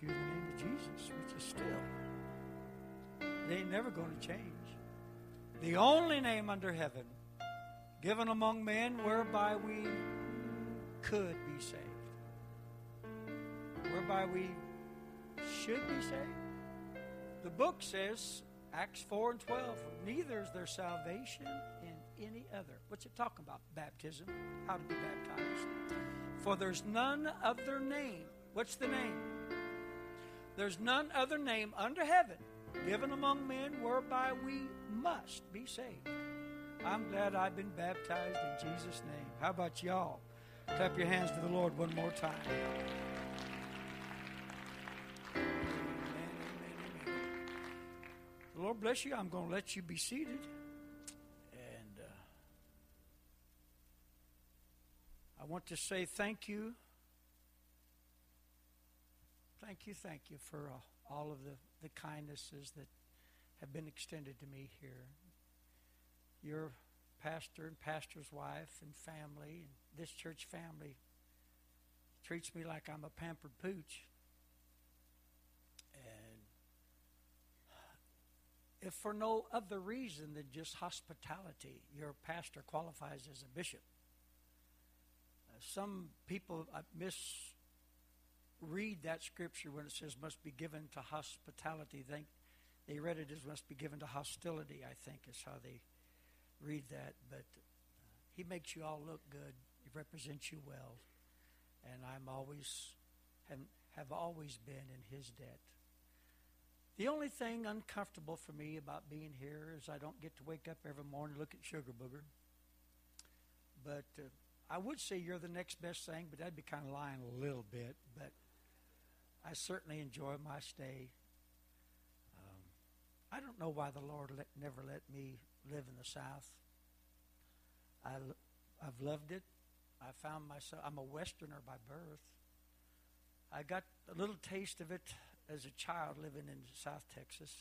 You in the name of Jesus, which is still. It ain't never going to change. The only name under heaven given among men whereby we could be saved. Whereby we should be saved. The book says, Acts 4 and 12, neither is there salvation in any other. What's it talking about? Baptism, how to be baptized. For there's none other name. What's the name? There's none other name under heaven given among men whereby we must be saved. I'm glad I've been baptized in Jesus' name. How about y'all? Clap your hands to the Lord one more time. Amen, amen, amen. The Lord bless you. I'm going to let you be seated. And uh, I want to say thank you. Thank you, thank you for uh, all of the, the kindnesses that have been extended to me here. Your pastor and pastor's wife and family and this church family treats me like I'm a pampered pooch. And if for no other reason than just hospitality, your pastor qualifies as a bishop. Uh, some people uh, misread that scripture when it says must be given to hospitality. Think they read it as must be given to hostility. I think is how they read that. But uh, he makes you all look good. He represents you well, and I'm always have, have always been in his debt. The only thing uncomfortable for me about being here is I don't get to wake up every morning and look at Sugar Booger. But uh, I would say you're the next best thing, but that'd be kind of lying a little bit. But I certainly enjoy my stay. Um, I don't know why the Lord let, never let me live in the South. I, I've loved it. I found myself, I'm a Westerner by birth. I got a little taste of it as a child living in South Texas.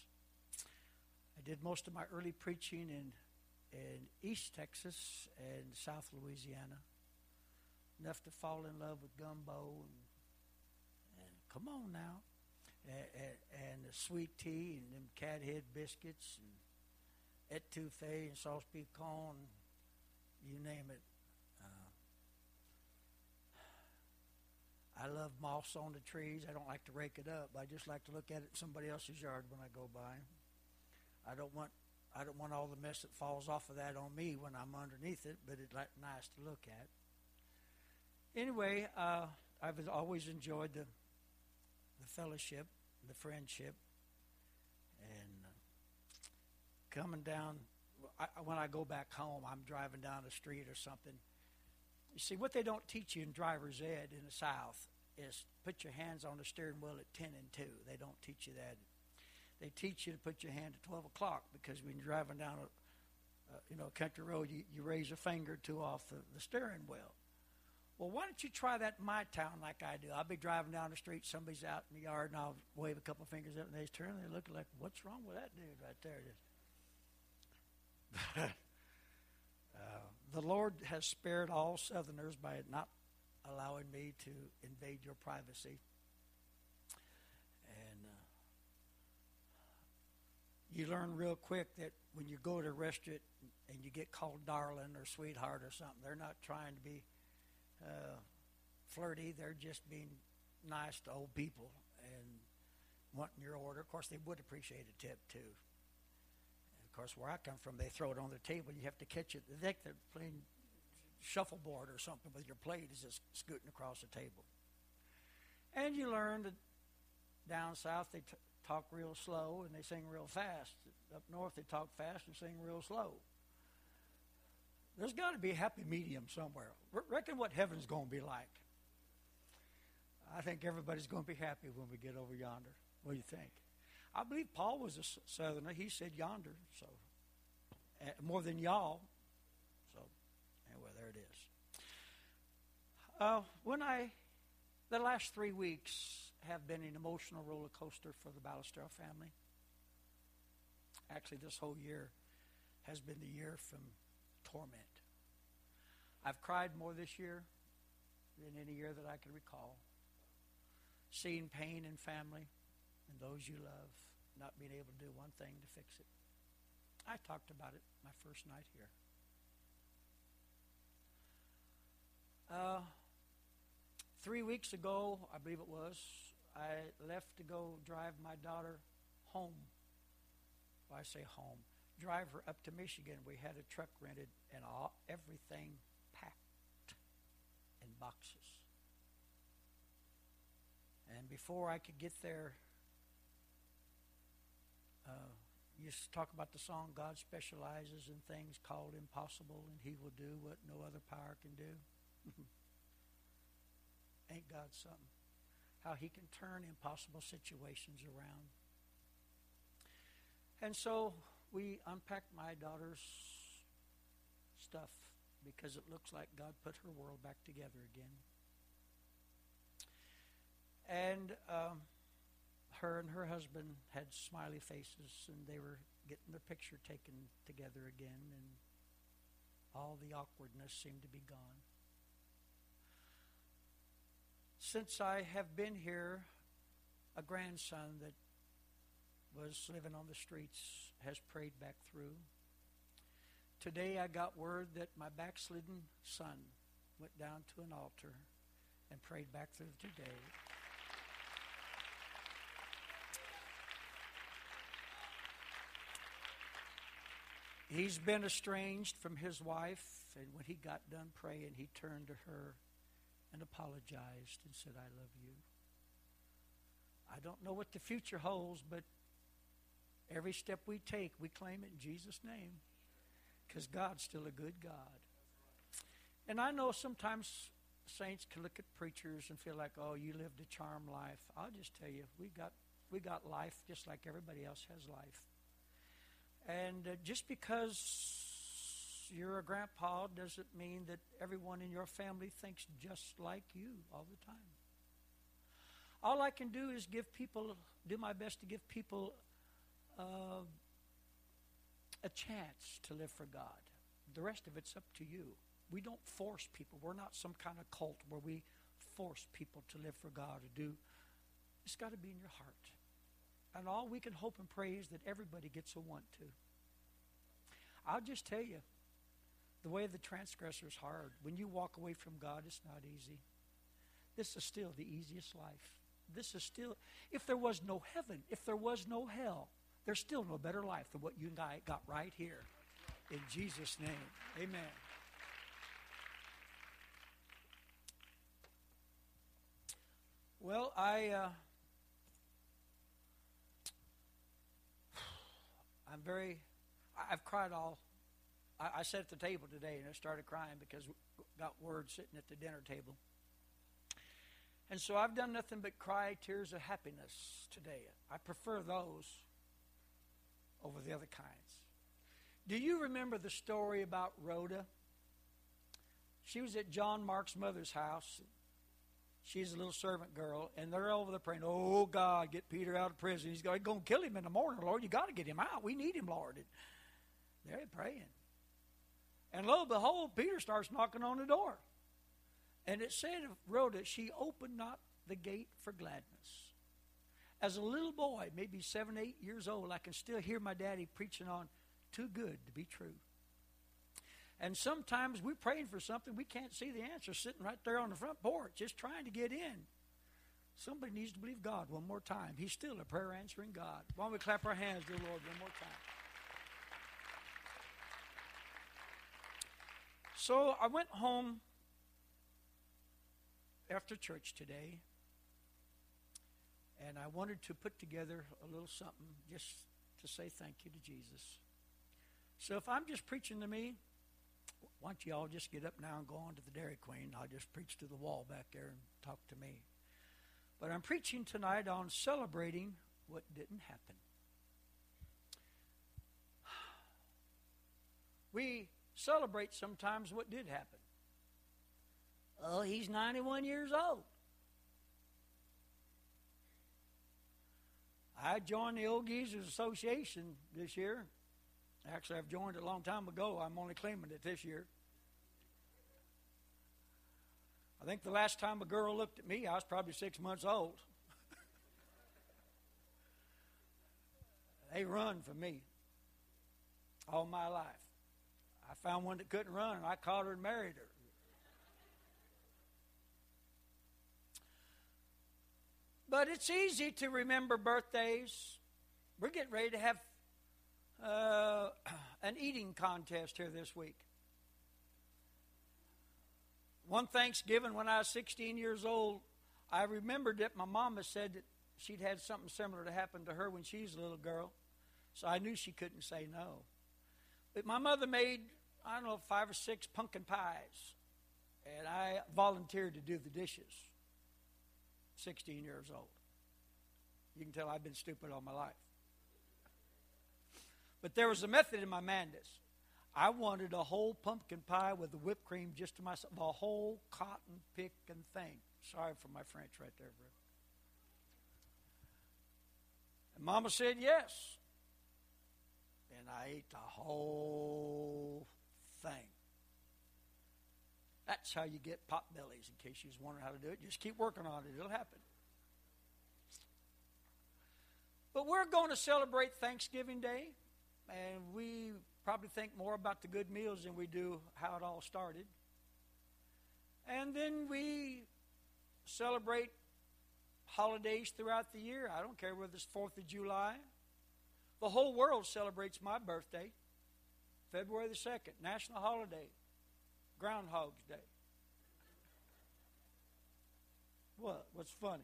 I did most of my early preaching in, in East Texas and South Louisiana. Enough to fall in love with gumbo and, on now. And, and, the sweet tea and them cat head biscuits and etouffee and sauce piquant, you name it. Uh, I love moss on the trees. I don't like to rake it up. I just like to look at it in somebody else's yard when I go by. I don't want I don't want all the mess that falls off of that on me when I'm underneath it, but it's like nice to look at. Anyway, uh, I've always enjoyed the the fellowship, the friendship, and uh, coming down. I, when I go back home, I'm driving down the street or something. You see, what they don't teach you in driver's ed in the South is put your hands on the steering wheel at 10 and 2. They don't teach you that. They teach you to put your hand at 12 o'clock because when you're driving down a, uh, you know, country road, you, you raise a finger or two off the, the steering wheel. Well, why don't you try that in my town like I do? I'll be driving down the street, somebody's out in the yard, and I'll wave a couple fingers up, and they turn and they look like, what's wrong with that dude right there? uh, the Lord has spared all Southerners by not allowing me to invade your privacy. And uh, you learn real quick that when you go to a restaurant and you get called darling or sweetheart or something, they're not trying to be uh, flirty. They're just being nice to old people and wanting your order. Of course, they would appreciate a tip too. And of course, where I come from, they throw it on the table. You have to catch it. They think they're playing shuffleboard or something with your plate is just scooting across the table. And you learn that down south they t- talk real slow and they sing real fast. Up north they talk fast and sing real slow. There's got to be a happy medium somewhere. Reckon what heaven's going to be like. I think everybody's going to be happy when we get over yonder. What do you think? I believe Paul was a southerner. He said yonder, so uh, more than y'all. So anyway, there it is. Uh, when I, the last three weeks have been an emotional roller coaster for the Ballestero family. Actually, this whole year has been the year from torment. I've cried more this year than any year that I can recall. Seeing pain in family and those you love not being able to do one thing to fix it. I talked about it my first night here. Uh, three weeks ago, I believe it was, I left to go drive my daughter home. Well, I say home drive her up to Michigan. We had a truck rented and all, everything boxes. And before I could get there, uh, you talk about the song God specializes in things called impossible, and He will do what no other power can do. Ain't God something? How He can turn impossible situations around. And so we unpacked my daughter's stuff because it looks like God put her world back together again. And um, her and her husband had smiley faces, and they were getting their picture taken together again, and all the awkwardness seemed to be gone. Since I have been here, a grandson that was living on the streets has prayed back through. Today I got word that my backslidden son went down to an altar and prayed back through today. He's been estranged from his wife, and when he got done praying, he turned to her and apologized and said, I love you. I don't know what the future holds, but Every step we take, we claim it in Jesus' name because God's still a good God. And I know sometimes saints can look at preachers and feel like, oh, you lived a charmed life. I'll just tell you, we got, we got life just like everybody else has life. And uh, just because you're a grandpa doesn't mean that everyone in your family thinks just like you all the time. All I can do is give people, do my best to give people uh, a chance to live for God. The rest of it's up to you. We don't force people. We're not some kind of cult where we force people to live for God to do. It's got to be in your heart. And all we can hope and pray is that everybody gets a want to. I'll just tell you, the way of the transgressor is hard. When you walk away from God, it's not easy. This is still the easiest life. This is still, if there was no heaven, if there was no hell, there's still no better life than what you and I got right here. In Jesus' name. Amen. Well, I uh, I'm very I've cried all I, I sat at the table today and I started crying because got word sitting at the dinner table. And so I've done nothing but cry tears of happiness today. I prefer those over the other kinds. Do you remember the story about Rhoda? She was at John Mark's mother's house. She's a little servant girl, and they're over there praying, Oh, God, get Peter out of prison. He's going to kill him in the morning, Lord. you got to get him out. We need him, Lord. And they're praying. And lo and behold, Peter starts knocking on the door. And it said of Rhoda, she opened not the gate for gladness. As a little boy, maybe seven, eight years old, I can still hear my daddy preaching on too good to be true. And sometimes we're praying for something, we can't see the answer sitting right there on the front porch, just trying to get in. Somebody needs to believe God one more time. He's still a prayer answering God. Why don't we clap our hands, dear Lord, one more time? So I went home after church today, and I wanted to put together a little something just to say thank you to Jesus. So if I'm just preaching to me, Why don't you all just get up now and go on to the Dairy Queen? I'll just preach to the wall back there and talk to me. But I'm preaching tonight on celebrating what didn't happen. We celebrate sometimes what did happen. Oh, he's 91 years old. I joined the Old Geezers Association this year. Actually, I've joined it a long time ago. I'm only claiming it this year. I think the last time a girl looked at me, I was probably six months old. they run for me all my life. I found one that couldn't run, and I caught her and married her. But it's easy to remember birthdays. We're getting ready to have uh, an eating contest here this week. One Thanksgiving when I was 16 years old, I remembered that my mama said that she'd had something similar to happen to her when she was a little girl. So I knew she couldn't say no. But my mother made, I don't know, five or six pumpkin pies. And I volunteered to do the dishes. 16 years old. You can tell I've been stupid all my life. But there was a method in my madness. I wanted a whole pumpkin pie with the whipped cream just to myself, the whole cotton picking thing. Sorry for my French right there, bro. And Mama said yes. And I ate the whole thing. That's how you get pot bellies, in case you was wondering how to do it. Just keep working on it, it'll happen. But we're going to celebrate Thanksgiving Day, and we probably think more about the good meals than we do how it all started. And then we celebrate holidays throughout the year. I don't care whether it's 4th of July. The whole world celebrates my birthday, February the 2nd, national holiday, Groundhog's Day. What? What's funny?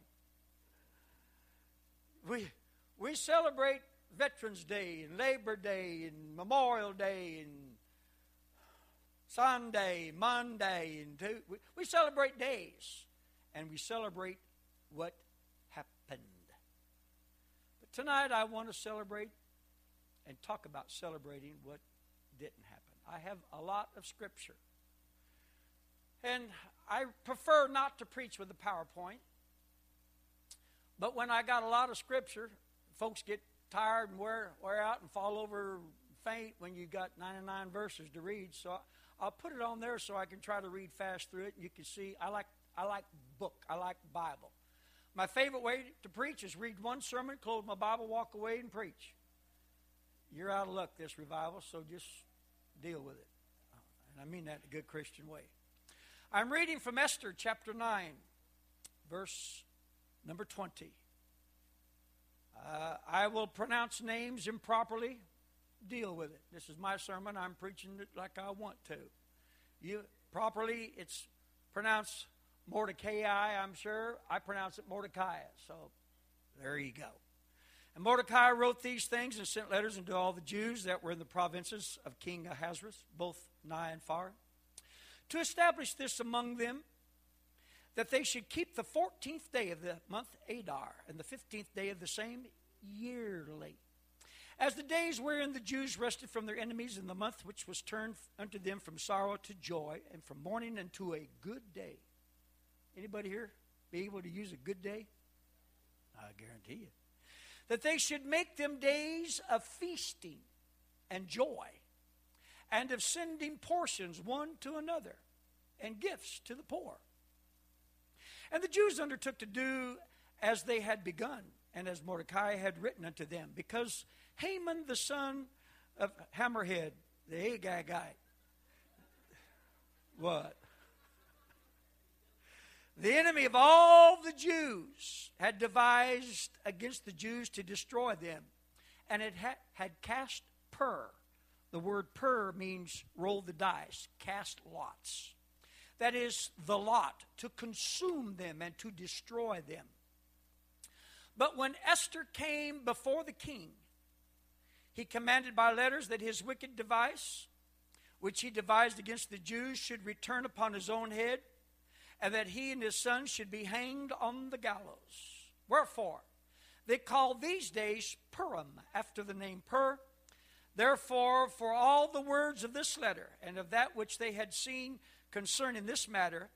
We, we celebrate Veterans Day and Labor Day and Memorial Day and Sunday, Monday, and two, we, we celebrate days and we celebrate what happened. But tonight I want to celebrate and talk about celebrating what didn't happen. I have a lot of scripture. And I prefer not to preach with a PowerPoint. But when I got a lot of scripture, folks get tired and wear, wear out and fall over faint when you got 99 verses to read. So I'll put it on there so I can try to read fast through it. You can see I like I like book. I like Bible. My favorite way to preach is read one sermon, close my Bible, walk away, and preach. You're out of luck this revival, so just deal with it. And I mean that in a good Christian way. I'm reading from Esther chapter 9, verse number 20. Uh, I will pronounce names improperly. Deal with it. This is my sermon. I'm preaching it like I want to. You properly, it's pronounced Mordecai. I'm sure I pronounce it Mordecai. So there you go. And Mordecai wrote these things and sent letters unto all the Jews that were in the provinces of King Ahasuerus, both nigh and far, to establish this among them that they should keep the 14th day of the month Adar and the 15th day of the same yearly. As the days wherein the Jews rested from their enemies in the month which was turned unto them from sorrow to joy and from mourning unto a good day. Anybody here be able to use a good day? I guarantee you. That they should make them days of feasting and joy and of sending portions one to another and gifts to the poor and the Jews undertook to do as they had begun, and as Mordecai had written unto them, because Haman the son of Hammerhead, the Agagite, what? The enemy of all the Jews had devised against the Jews to destroy them, and it had, had cast pur. The word pur means roll the dice, cast lots that is, the lot, to consume them and to destroy them. But when Esther came before the king, he commanded by letters that his wicked device which he devised against the Jews should return upon his own head, and that he and his sons should be hanged on the gallows. Wherefore, they call these days Purim, after the name Pur. Therefore, for all the words of this letter, and of that which they had seen concerning this matter,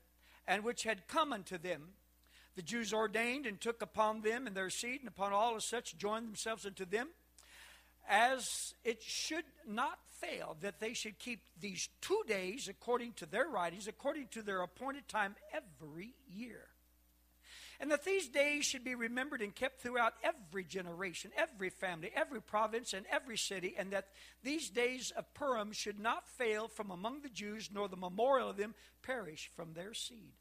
and which had come unto them, the Jews ordained and took upon them and their seed, and upon all as such joined themselves unto them, as it should not fail that they should keep these two days according to their writings, according to their appointed time every year. And that these days should be remembered and kept throughout every generation, every family, every province, and every city, and that these days of Purim should not fail from among the Jews, nor the memorial of them perish from their seed.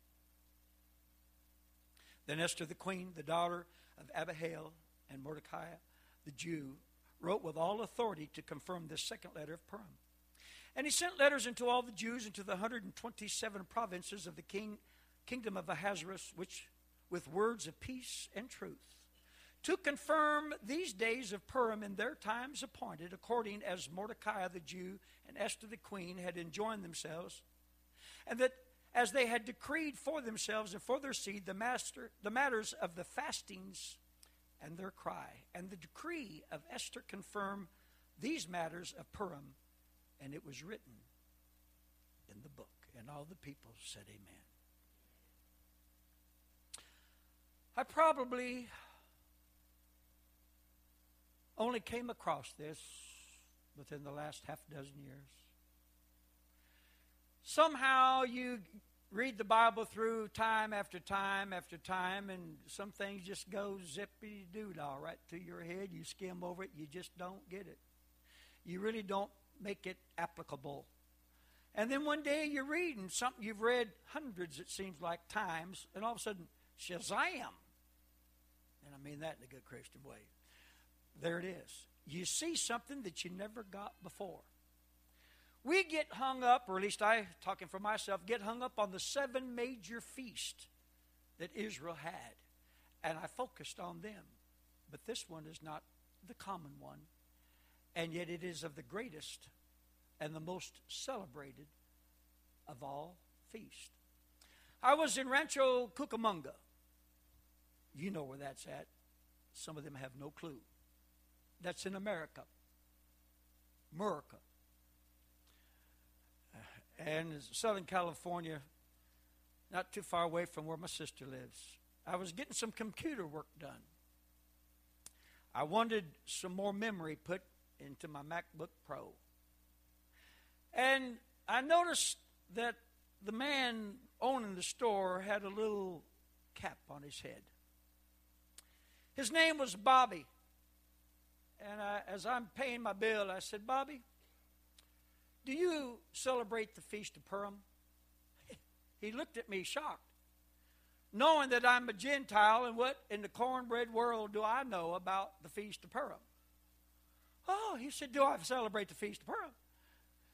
Then Esther the queen, the daughter of Abihail and Mordecai, the Jew, wrote with all authority to confirm this second letter of Purim. And he sent letters into all the Jews into the 127 provinces of the king, kingdom of Ahasuerus, which with words of peace and truth, to confirm these days of Purim in their times appointed, according as Mordecai the Jew and Esther the queen had enjoined themselves, and that as they had decreed for themselves and for their seed the, master, the matters of the fastings and their cry. And the decree of Esther confirmed these matters of Purim, and it was written in the book. And all the people said, Amen. I probably only came across this within the last half dozen years. Somehow you read the Bible through time after time after time, and some things just go zippy doo dah right through your head. You skim over it, you just don't get it. You really don't make it applicable. And then one day you're reading something you've read hundreds, it seems like, times, and all of a sudden, Shazam! I mean that in a good Christian way. There it is. You see something that you never got before. We get hung up, or at least I, talking for myself, get hung up on the seven major feasts that Israel had. And I focused on them. But this one is not the common one. And yet it is of the greatest and the most celebrated of all feasts. I was in Rancho Cucamonga. You know where that's at. Some of them have no clue. That's in America. America uh, and Southern California, not too far away from where my sister lives. I was getting some computer work done. I wanted some more memory put into my MacBook Pro. And I noticed that the man owning the store had a little cap on his head. His name was Bobby. And I, as I'm paying my bill, I said, Bobby, do you celebrate the Feast of Purim? he looked at me shocked. Knowing that I'm a Gentile, and what in the cornbread world do I know about the Feast of Purim? Oh, he said, Do I celebrate the Feast of Purim?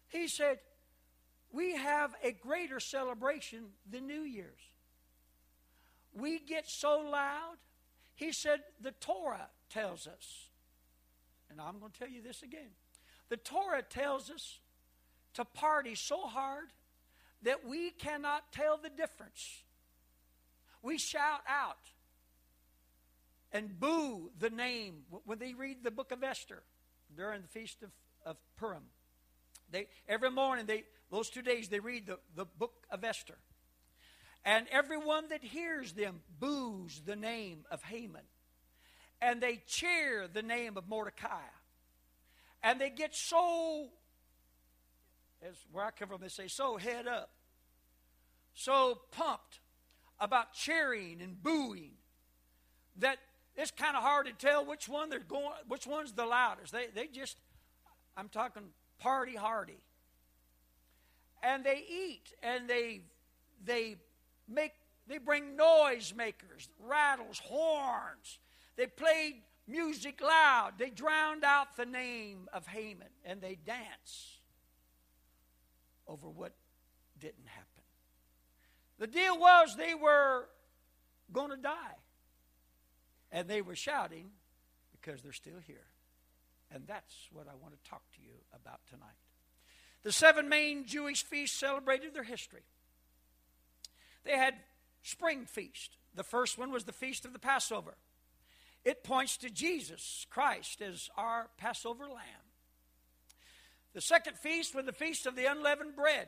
He said, We have a greater celebration than New Year's. We get so loud. He said, The Torah tells us, and I'm going to tell you this again. The Torah tells us to party so hard that we cannot tell the difference. We shout out and boo the name when they read the book of Esther during the feast of, of Purim. They, every morning, they, those two days, they read the, the book of Esther. And everyone that hears them boos the name of Haman. And they cheer the name of Mordecai. And they get so as where I come from, they say, so head up, so pumped about cheering and booing that it's kind of hard to tell which one they're going, which one's the loudest. They, they just, I'm talking party hardy. And they eat and they, they make, they bring noise makers, rattles, horns. They played music loud. They drowned out the name of Haman and they dance over what didn't happen. The deal was they were going to die. And they were shouting because they're still here. And that's what I want to talk to you about tonight. The seven main Jewish feasts celebrated their history. They had spring feast. The first one was the feast of the Passover. It points to Jesus Christ as our Passover lamb. The second feast was the feast of the unleavened bread.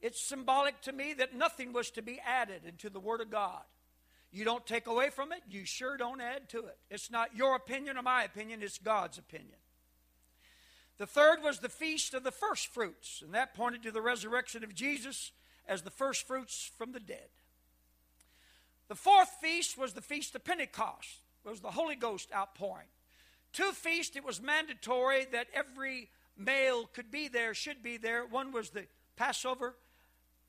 It's symbolic to me that nothing was to be added into the Word of God. You don't take away from it, you sure don't add to it. It's not your opinion or my opinion, it's God's opinion. The third was the feast of the first fruits, and that pointed to the resurrection of Jesus as the first fruits from the dead. The fourth feast was the feast of Pentecost, it was the Holy Ghost outpouring. Two feasts, it was mandatory that every male could be there, should be there. One was the Passover,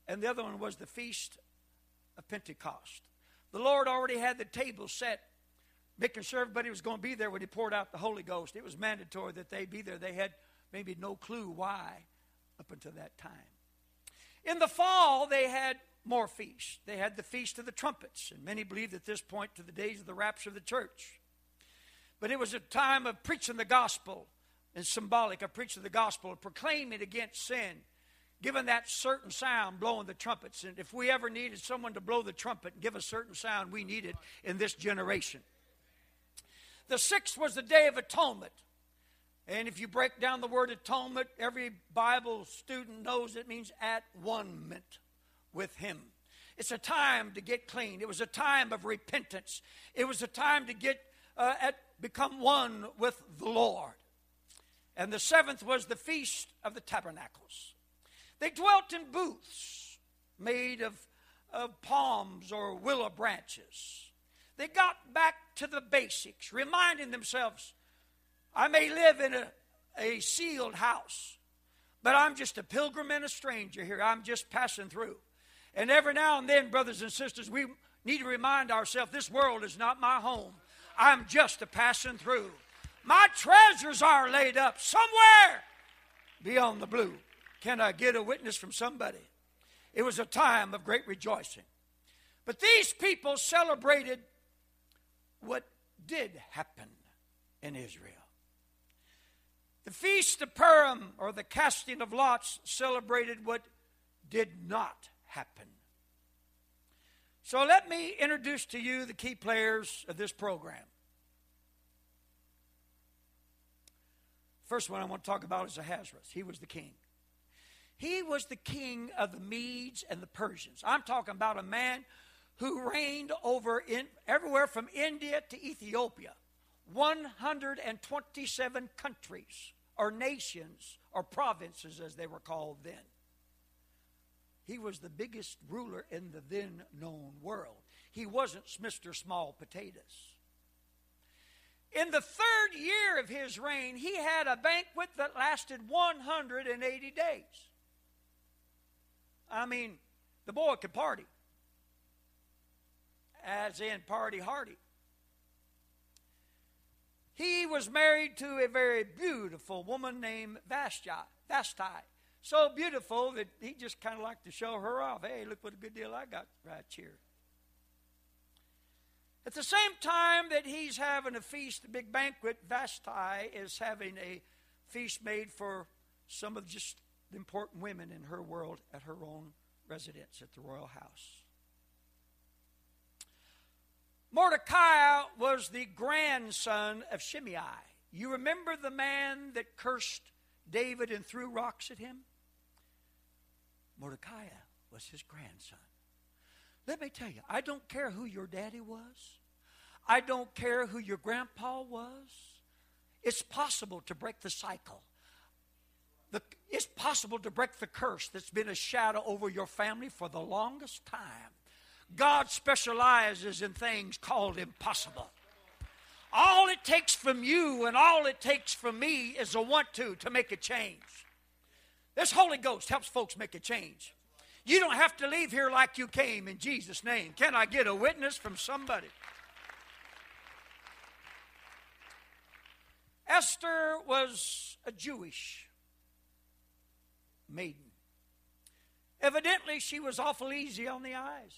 and the other one was the feast of Pentecost. The Lord already had the table set, making sure everybody was going to be there when He poured out the Holy Ghost. It was mandatory that they be there. They had maybe no clue why up until that time. In the fall, they had more feasts. They had the Feast of the Trumpets, and many believe that this point to the days of the rapture of the church. But it was a time of preaching the gospel, and symbolic of preaching the gospel, of proclaiming against sin, giving that certain sound, blowing the trumpets. And if we ever needed someone to blow the trumpet and give a certain sound, we need it in this generation. The sixth was the Day of Atonement. And if you break down the word atonement, every Bible student knows it means at one ment with Him. It's a time to get clean. It was a time of repentance. It was a time to get uh, at, become one with the Lord. And the seventh was the feast of the tabernacles. They dwelt in booths made of, of palms or willow branches. They got back to the basics, reminding themselves I may live in a, a sealed house, but I'm just a pilgrim and a stranger here. I'm just passing through. And every now and then, brothers and sisters, we need to remind ourselves this world is not my home. I'm just a passing through. My treasures are laid up somewhere beyond the blue. Can I get a witness from somebody? It was a time of great rejoicing. But these people celebrated what did happen in Israel. The Feast of Purim, or the casting of lots, celebrated what did not happen. So let me introduce to you the key players of this program. First one I want to talk about is Ahasuerus. He was the king. He was the king of the Medes and the Persians. I'm talking about a man who reigned over in, everywhere from India to Ethiopia. 127 countries or nations or provinces as they were called then. He was the biggest ruler in the then known world. He wasn't Mr. Small Potatoes. In the third year of his reign, he had a banquet that lasted 180 days. I mean, the boy could party, as in party hardy. He was married to a very beautiful woman named Vashti. Vashti. So beautiful that he just kind of liked to show her off. Hey, look what a good deal I got right here. At the same time that he's having a feast, a big banquet, Vashti is having a feast made for some of just the important women in her world at her own residence at the royal house. Mordecai was the grandson of Shimei. You remember the man that cursed David and threw rocks at him? Mordecai was his grandson. Let me tell you, I don't care who your daddy was. I don't care who your grandpa was. It's possible to break the cycle. The, it's possible to break the curse that's been a shadow over your family for the longest time. God specializes in things called impossible. All it takes from you and all it takes from me is a want to to make a change. This Holy Ghost helps folks make a change. You don't have to leave here like you came in Jesus' name. Can I get a witness from somebody? Esther was a Jewish maiden. Evidently, she was awful easy on the eyes.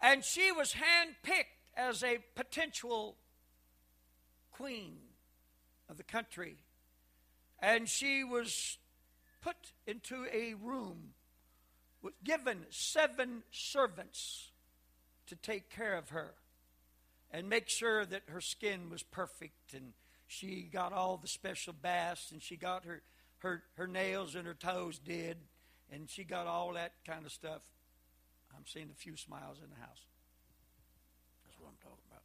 And she was handpicked as a potential queen of the country. And she was put into a room, was given seven servants to take care of her and make sure that her skin was perfect and she got all the special baths and she got her, her, her nails and her toes did and she got all that kind of stuff. I'm seeing a few smiles in the house. That's what I'm talking about.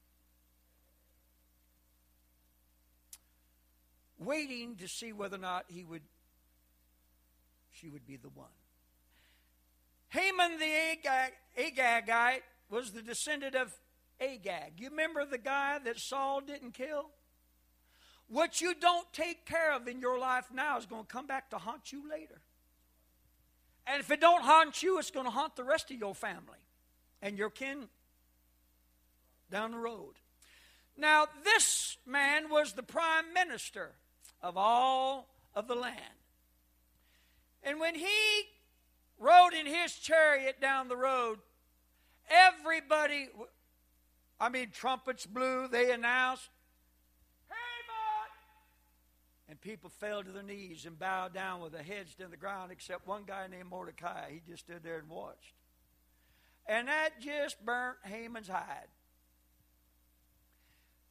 Waiting to see whether or not he would she would be the one. Haman the Agag, Agagite was the descendant of Agag. You remember the guy that Saul didn't kill? What you don't take care of in your life now is going to come back to haunt you later. And if it don't haunt you, it's going to haunt the rest of your family and your kin down the road. Now, this man was the prime minister of all of the land. And when he rode in his chariot down the road, everybody, I mean, trumpets blew, they announced! And people fell to their knees and bowed down with their heads to the ground, except one guy named Mordecai. He just stood there and watched. And that just burnt Haman's hide.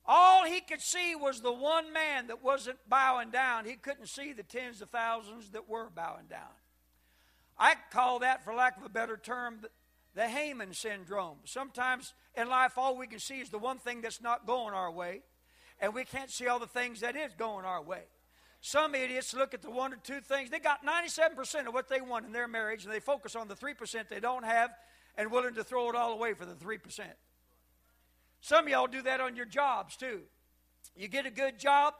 All he could see was the one man that wasn't bowing down. He couldn't see the tens of thousands that were bowing down. I call that, for lack of a better term, the Haman syndrome. Sometimes in life, all we can see is the one thing that's not going our way, and we can't see all the things that is going our way. Some idiots look at the one or two things. They got 97% of what they want in their marriage, and they focus on the 3% they don't have and willing to throw it all away for the 3%. Some of y'all do that on your jobs too. You get a good job,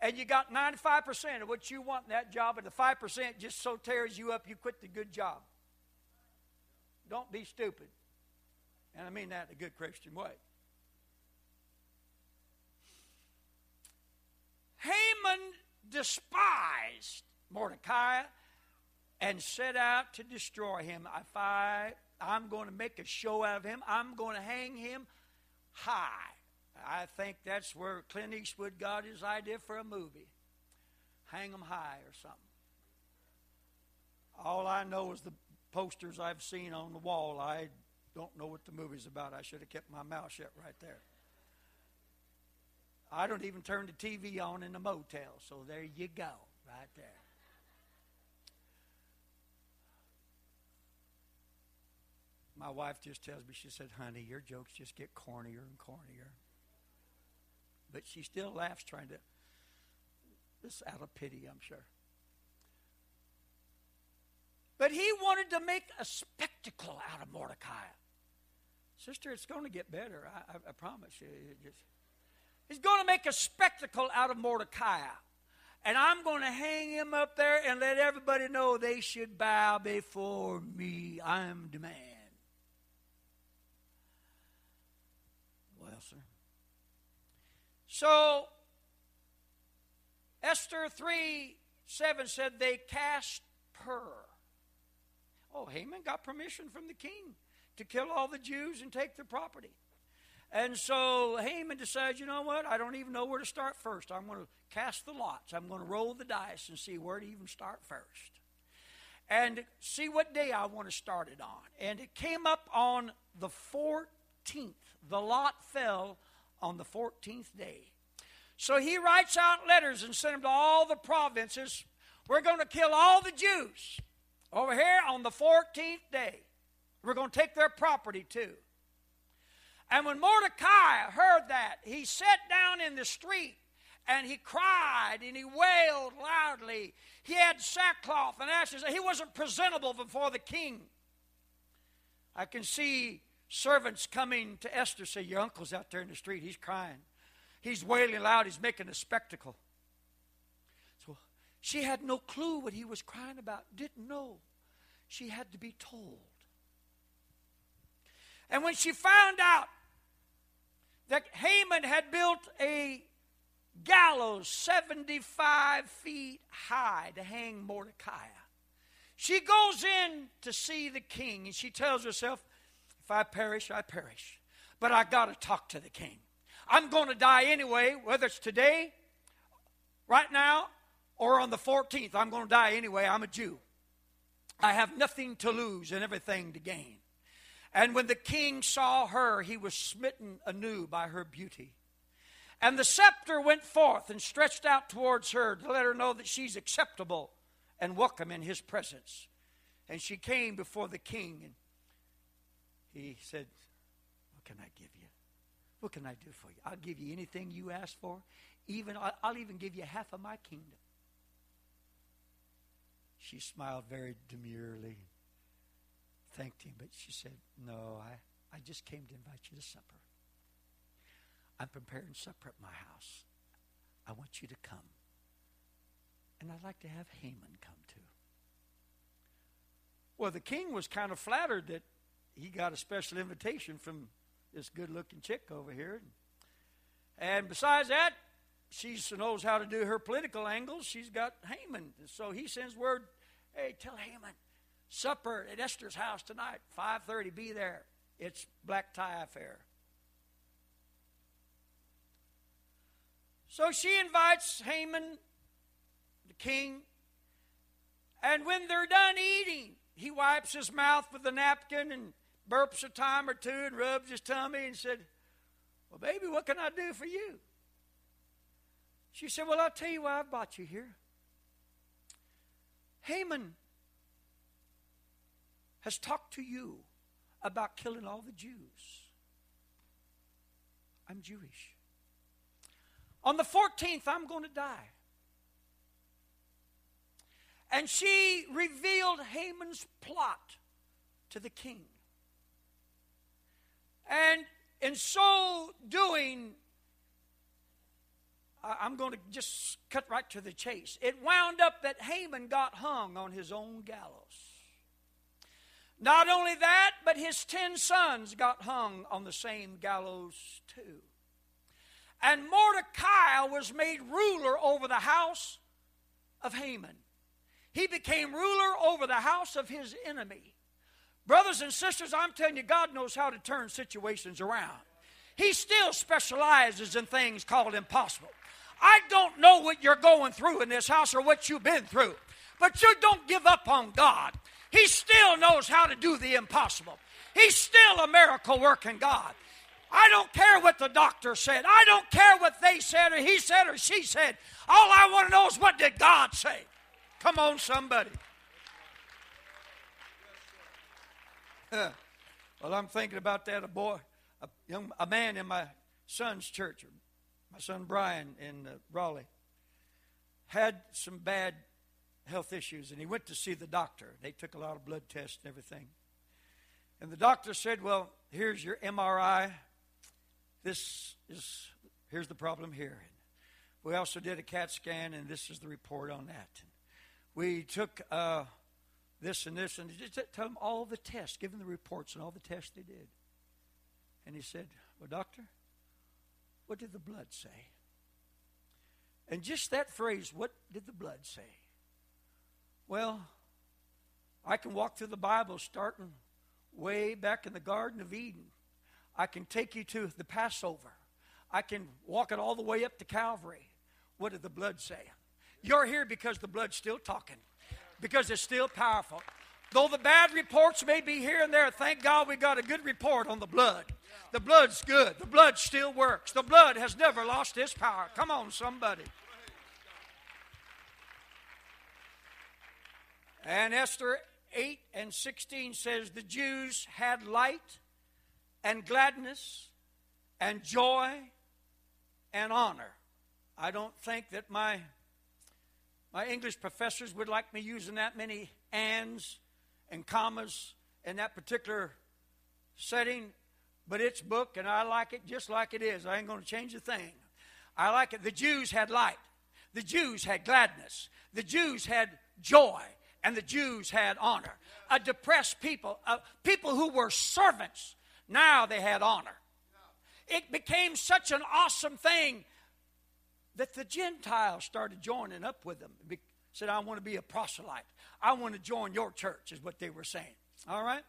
and you got 95% of what you want in that job, and the 5% just so tears you up, you quit the good job. Don't be stupid. And I mean that in a good Christian way. Haman despised Mordecai and set out to destroy him. If I, I'm going to make a show out of him, I'm going to hang him high. I think that's where Clint Eastwood got his idea for a movie. Hang them high or something. All I know is the posters I've seen on the wall. I don't know what the movie's about. I should have kept my mouth shut right there. I don't even turn the TV on in the motel, so there you go, right there. My wife just tells me, she said, honey, your jokes just get cornier and cornier. But she still laughs, trying to, this out of pity, I'm sure. But he wanted to make a spectacle out of Mordecai. Sister, it's going to get better. I, I, I promise you. Just, he's going to make a spectacle out of Mordecai. And I'm going to hang him up there and let everybody know they should bow before me. I'm the man. Well, sir. So, Esther 3 7 said they cast pur. Oh, Haman got permission from the king to kill all the Jews and take their property. And so Haman decides, you know what? I don't even know where to start first. I'm going to cast the lots. I'm going to roll the dice and see where to even start first. And see what day I want to start it on. And it came up on the 14th. The lot fell on the 14th day. So he writes out letters and sends them to all the provinces. We're going to kill all the Jews over here on the 14th day. We're going to take their property too. And when Mordecai heard that, he sat down in the street and he cried and he wailed loudly. He had sackcloth and ashes. He wasn't presentable before the king. I can see servants coming to Esther say, Your uncle's out there in the street. He's crying. He's wailing loud. He's making a spectacle. So she had no clue what he was crying about, didn't know. She had to be told. And when she found out that Haman had built a gallows 75 feet high to hang Mordecai, she goes in to see the king and she tells herself, if I perish, I perish. But I got to talk to the king. I'm going to die anyway, whether it's today, right now, or on the 14th. I'm going to die anyway. I'm a Jew. I have nothing to lose and everything to gain. And when the king saw her, he was smitten anew by her beauty. And the scepter went forth and stretched out towards her to let her know that she's acceptable and welcome in his presence. And she came before the king, and he said, What can I give you? What can I do for you? I'll give you anything you ask for. Even I'll even give you half of my kingdom. She smiled very demurely, thanked him, but she said, No, I, I just came to invite you to supper. I'm preparing supper at my house. I want you to come. And I'd like to have Haman come too. Well, the king was kind of flattered that he got a special invitation from this good looking chick over here. And besides that, she knows how to do her political angles. She's got Haman. So he sends word, hey, tell Haman, supper at Esther's house tonight, 5.30, be there. It's black tie affair. So she invites Haman, the king, and when they're done eating, he wipes his mouth with a napkin and burps a time or two and rubs his tummy and said, Well, baby, what can I do for you? She said, Well, I'll tell you why I brought you here. Haman has talked to you about killing all the Jews. I'm Jewish. On the 14th, I'm going to die. And she revealed Haman's plot to the king. And in so doing, I'm going to just cut right to the chase. It wound up that Haman got hung on his own gallows. Not only that, but his ten sons got hung on the same gallows too. And Mordecai was made ruler over the house of Haman. He became ruler over the house of his enemy. Brothers and sisters, I'm telling you, God knows how to turn situations around. He still specializes in things called impossible. I don't know what you're going through in this house or what you've been through, but you don't give up on God. He still knows how to do the impossible. He's still a miracle working God. I don't care what the doctor said. I don't care what they said or he said or she said. All I want to know is what did God say? Come on, somebody. well, I'm thinking about that. A boy, a young, a man in my son's church, my son Brian in uh, Raleigh, had some bad health issues, and he went to see the doctor. They took a lot of blood tests and everything. And the doctor said, Well, here's your MRI this is, here's the problem here. We also did a CAT scan, and this is the report on that. We took uh, this and this, and just tell them all the tests, give the reports and all the tests they did. And he said, Well, doctor, what did the blood say? And just that phrase, what did the blood say? Well, I can walk through the Bible starting way back in the Garden of Eden I can take you to the Passover. I can walk it all the way up to Calvary. What did the blood say? You're here because the blood's still talking, because it's still powerful. Though the bad reports may be here and there, thank God we got a good report on the blood. The blood's good. The blood still works. The blood has never lost its power. Come on, somebody. And Esther 8 and 16 says the Jews had light and gladness and joy and honor. I don't think that my my English professors would like me using that many ands and commas in that particular setting, but it's book and I like it just like it is. I ain't going to change a thing. I like it. The Jews had light. The Jews had gladness. The Jews had joy. And the Jews had honor. A depressed people, uh, people who were servants now they had honor. It became such an awesome thing that the Gentiles started joining up with them. Said, I want to be a proselyte. I want to join your church, is what they were saying. All right?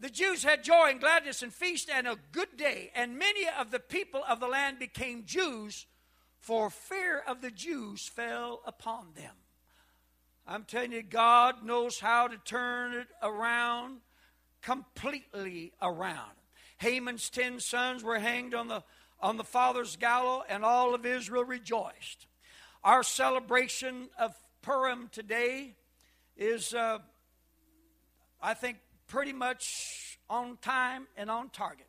The Jews had joy and gladness and feast and a good day, and many of the people of the land became Jews for fear of the Jews fell upon them. I'm telling you, God knows how to turn it around, completely around. Haman's ten sons were hanged on the, on the father's gallows, and all of Israel rejoiced. Our celebration of Purim today is, uh, I think, pretty much on time and on target.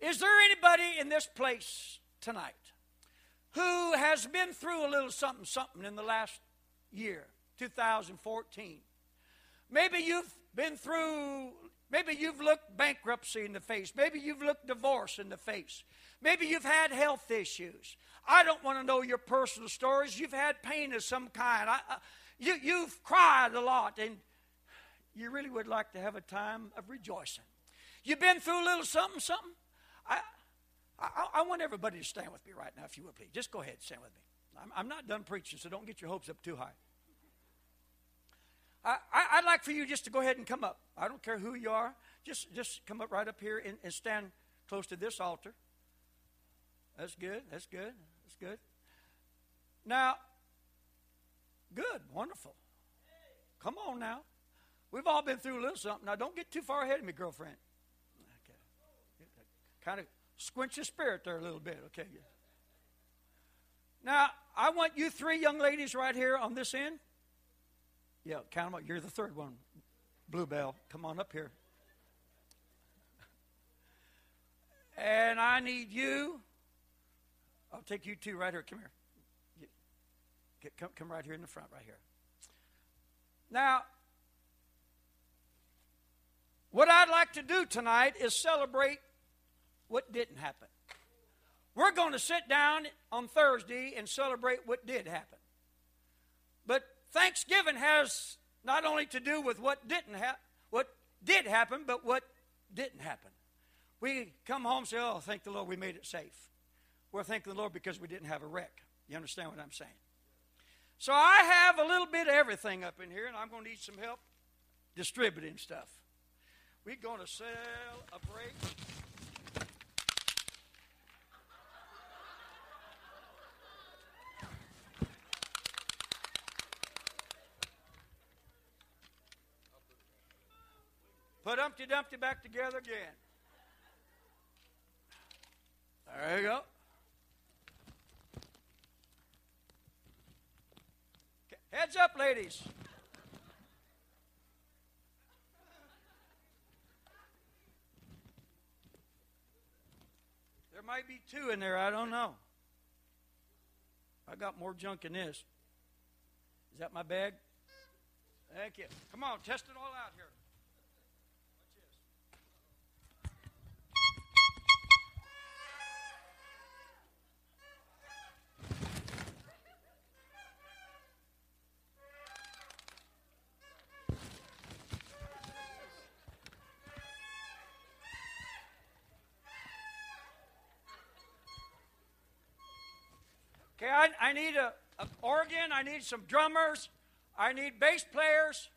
Is there anybody in this place tonight who has been through a little something, something in the last year, 2014? Maybe you've been through, maybe you've looked bankruptcy in the face. Maybe you've looked divorce in the face. Maybe you've had health issues. I don't want to know your personal stories. You've had pain of some kind. I, you, you've cried a lot, and you really would like to have a time of rejoicing. You've been through a little something, something. I, I, I want everybody to stand with me right now, if you would please. Just go ahead, stand with me. I'm, I'm not done preaching, so don't get your hopes up too high. I, would like for you just to go ahead and come up. I don't care who you are. Just, just come up right up here and, and stand close to this altar. That's good. That's good. That's good. Now, good, wonderful. Come on now. We've all been through a little something. Now, don't get too far ahead of me, girlfriend. Okay. Kind of squinch your spirit there a little bit, okay? Now, I want you three young ladies right here on this end. Yeah, count them up. You're the third one. Bluebell, come on up here. And I need you I'll take you two right here. Come here. Get, come, come right here in the front, right here. Now, what I'd like to do tonight is celebrate what didn't happen. We're going to sit down on Thursday and celebrate what did happen. But Thanksgiving has not only to do with what didn't happen, what did happen, but what didn't happen. We come home and say, "Oh, thank the Lord, we made it safe." We're thanking the Lord because we didn't have a wreck. You understand what I'm saying? So I have a little bit of everything up in here, and I'm going to need some help distributing stuff. We're going to celebrate. Put Humpty Dumpty back together again. There you go. Heads up, ladies. There might be two in there. I don't know. I got more junk in this. Is that my bag? Thank you. Come on, test it all out here. I, I need a, organ. I need some drummers. I need bass players.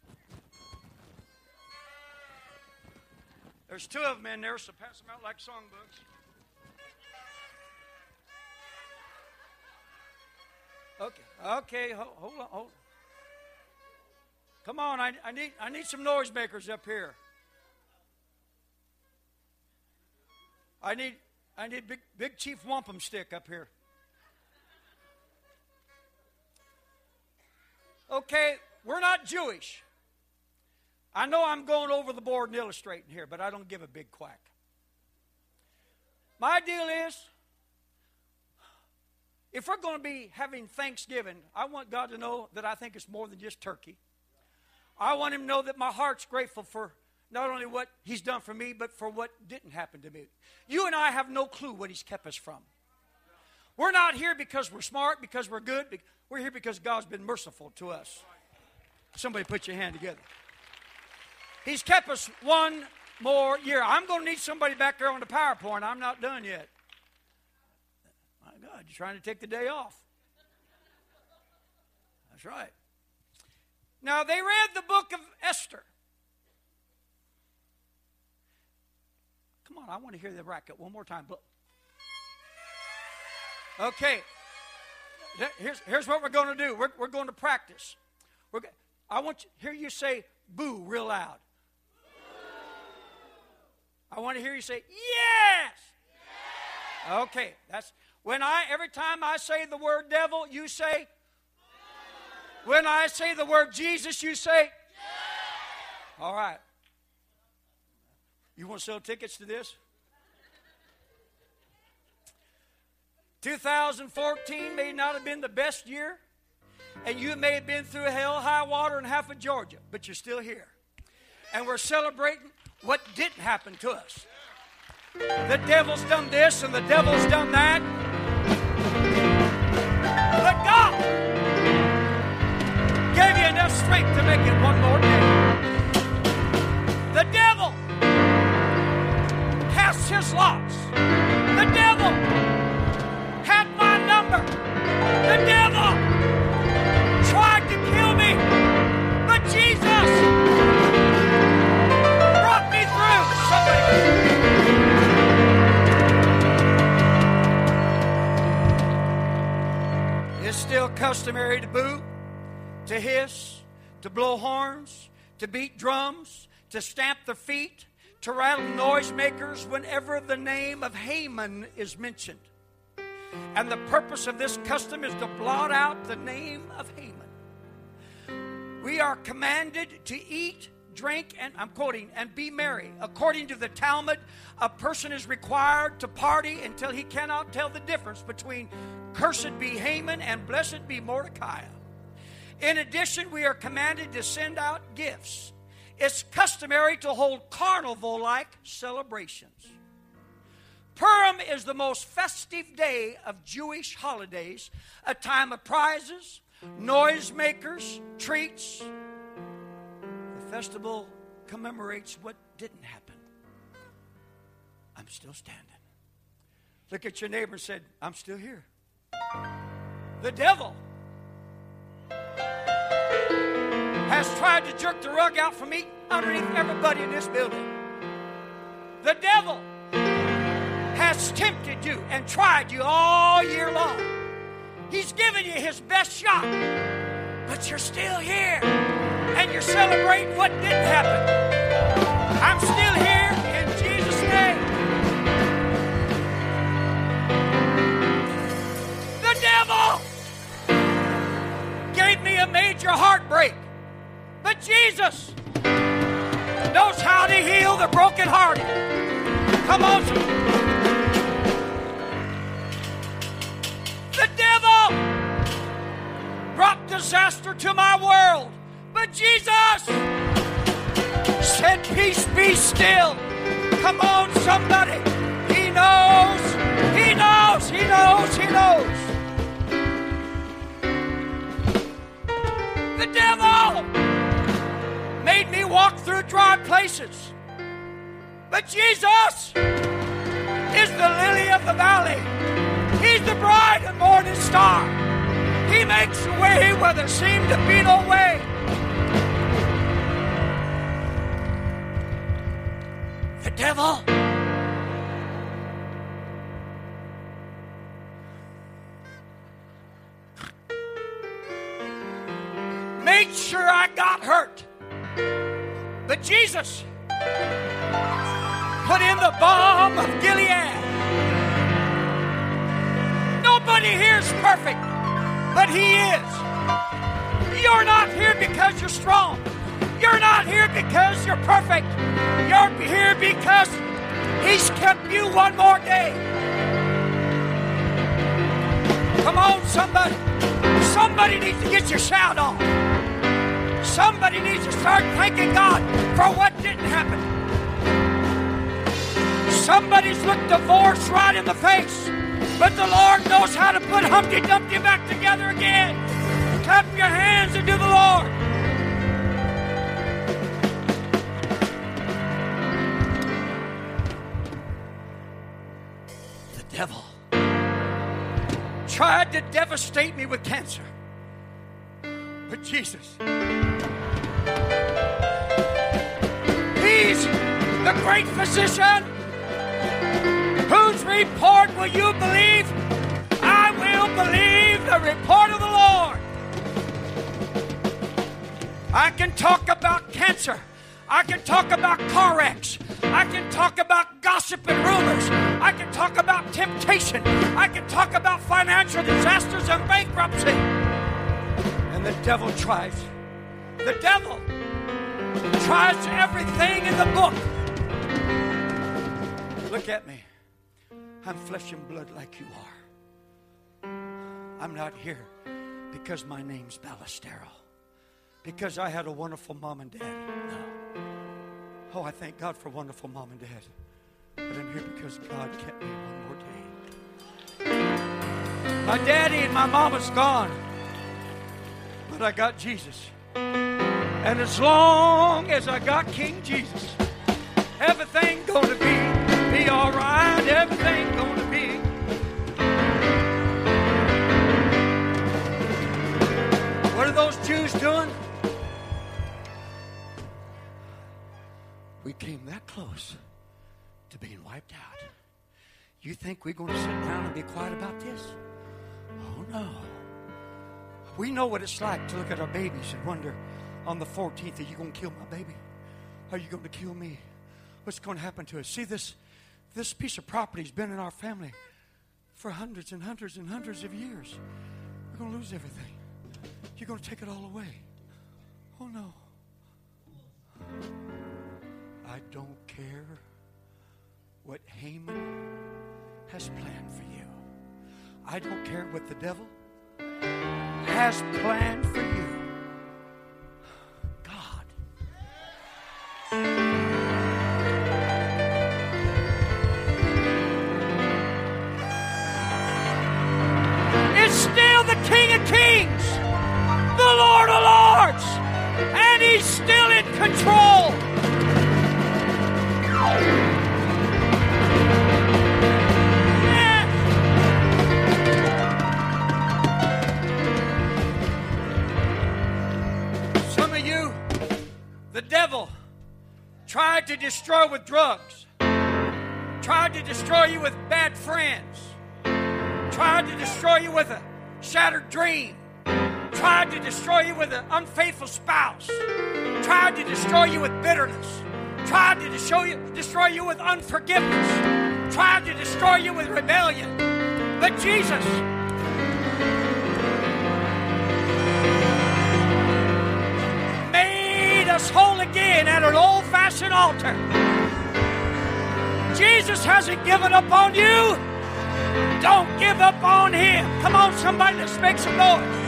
There's two of them in there, so pass them out like songbooks. Okay, okay, hold, hold on, hold. Come on, I, I need I need some noisemakers up here. I need I need big big Chief Wampum stick up here. Okay, we're not Jewish. I know I'm going over the board and illustrating here, but I don't give a big quack. My deal is if we're going to be having Thanksgiving, I want God to know that I think it's more than just turkey. I want Him to know that my heart's grateful for not only what He's done for me, but for what didn't happen to me. You and I have no clue what He's kept us from. We're not here because we're smart, because we're good. We're here because God's been merciful to us. Somebody put your hand together. He's kept us one more year. I'm going to need somebody back there on the PowerPoint. I'm not done yet. My God, you're trying to take the day off. That's right. Now, they read the book of Esther. Come on, I want to hear the racket one more time. Okay. here's, here's what we're going to do. We're, we're going to practice. We're, I want to hear you say boo real loud. I want to hear you say yes. yes. Okay, that's when I every time I say the word devil, you say. When I say the word Jesus, you say. Yes. All right. You want to sell tickets to this? 2014 may not have been the best year, and you may have been through hell, high water, and half of Georgia, but you're still here. And we're celebrating what didn't happen to us. The devil's done this and the devil's done that. But God gave you enough strength to make it one more day. The devil cast his lots. The devil the devil tried to kill me, but Jesus brought me through. It's still customary to boo, to hiss, to blow horns, to beat drums, to stamp the feet, to rattle noisemakers whenever the name of Haman is mentioned. And the purpose of this custom is to blot out the name of Haman. We are commanded to eat, drink, and I'm quoting, and be merry. According to the Talmud, a person is required to party until he cannot tell the difference between cursed be Haman and blessed be Mordecai. In addition, we are commanded to send out gifts. It's customary to hold carnival like celebrations. Purim is the most festive day of Jewish holidays, a time of prizes, noisemakers, treats. The festival commemorates what didn't happen. I'm still standing. Look at your neighbor and said, I'm still here. The devil has tried to jerk the rug out from me underneath everybody in this building. The devil tempted you and tried you all year long. He's given you his best shot, but you're still here and you're celebrating what didn't one more day. Come on, somebody. Somebody needs to get your shout on. Somebody needs to start thanking God for what didn't happen. Somebody's looked divorce right in the face. But the Lord knows how to put Humpty Dumpty back together again. Clap your hands and do the Lord. Devastate me with cancer. But Jesus, He's the great physician Whose report will you believe? I will believe the report of the Lord. I can talk about cancer. I can talk about car wrecks. I can talk about gossip and rumors. I can talk about temptation. I can talk about financial disasters and bankruptcy. And the devil tries. The devil tries everything in the book. Look at me. I'm flesh and blood like you are. I'm not here because my name's Ballestero. Because I had a wonderful mom and dad. No. Oh, I thank God for wonderful mom and dad. But I'm here because God kept me one more day. My daddy and my mama's gone. But I got Jesus. And as long as I got King Jesus, everything gonna be be all right. Everything gonna be. What are those Jews doing? We came that close to being wiped out. You think we're going to sit down and be quiet about this? Oh no. We know what it's like to look at our babies and wonder on the 14th, are you going to kill my baby? Are you going to kill me? What's going to happen to us? See, this, this piece of property's been in our family for hundreds and hundreds and hundreds of years. We're going to lose everything. You're going to take it all away. Oh no. I don't care what Haman has planned for you. I don't care what the devil has planned for you. God. It's still the King of Kings, the Lord of Lords, and He's still in control. Some of you, the devil tried to destroy with drugs, tried to destroy you with bad friends, tried to destroy you with a shattered dream, tried to destroy you with an unfaithful spouse, tried to destroy you with bitterness, tried to destroy you, destroy you with unforgiveness, tried to destroy you with rebellion. But Jesus, made us whole again at an old fashioned altar. Jesus hasn't given up on you. Don't give up on him. Come on, somebody, let's make some noise.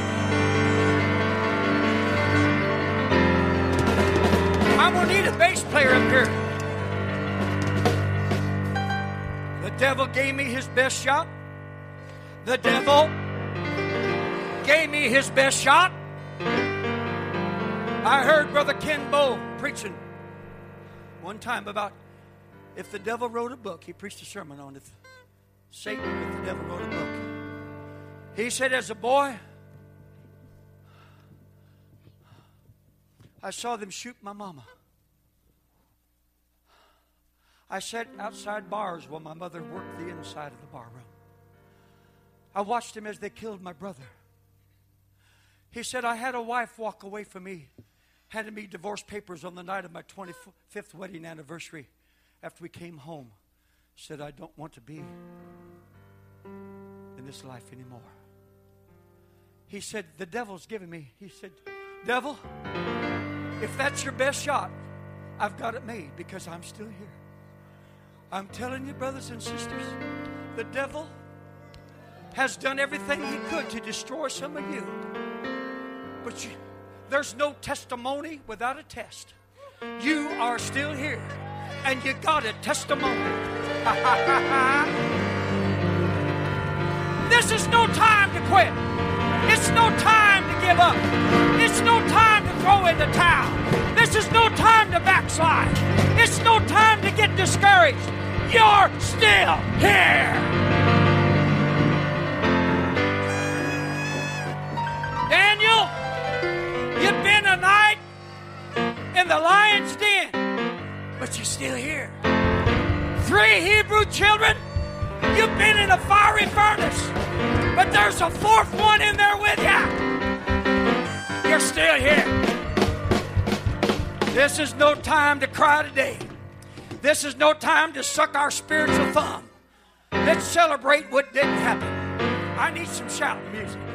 I'm going to need a bass player up here. The devil gave me his best shot. The devil gave me his best shot. I heard Brother Ken Bow preaching one time about if the devil wrote a book, he preached a sermon on it. Satan, if the devil wrote a book. He said, as a boy, I saw them shoot my mama. I sat outside bars while my mother worked the inside of the bar room. I watched him as they killed my brother. He said, I had a wife walk away from me, handed me divorce papers on the night of my 25th wedding anniversary after we came home. Said, I don't want to be in this life anymore. He said, The devil's giving me. He said, Devil, if that's your best shot, I've got it made because I'm still here. I'm telling you, brothers and sisters, the devil has done everything he could to destroy some of you. But you, there's no testimony without a test. You are still here, and you got a testimony. this is no time to quit. It's no time to give up. It's no time to throw in the towel. This is no time to backslide. It's no time to get discouraged. You're still here. Daniel, you've been a night in the lion's den, but you're still here. Three Hebrew children, You've been in a fiery furnace, but there's a fourth one in there with you. You're still here. This is no time to cry today. This is no time to suck our spiritual thumb. Let's celebrate what didn't happen. I need some shouting music.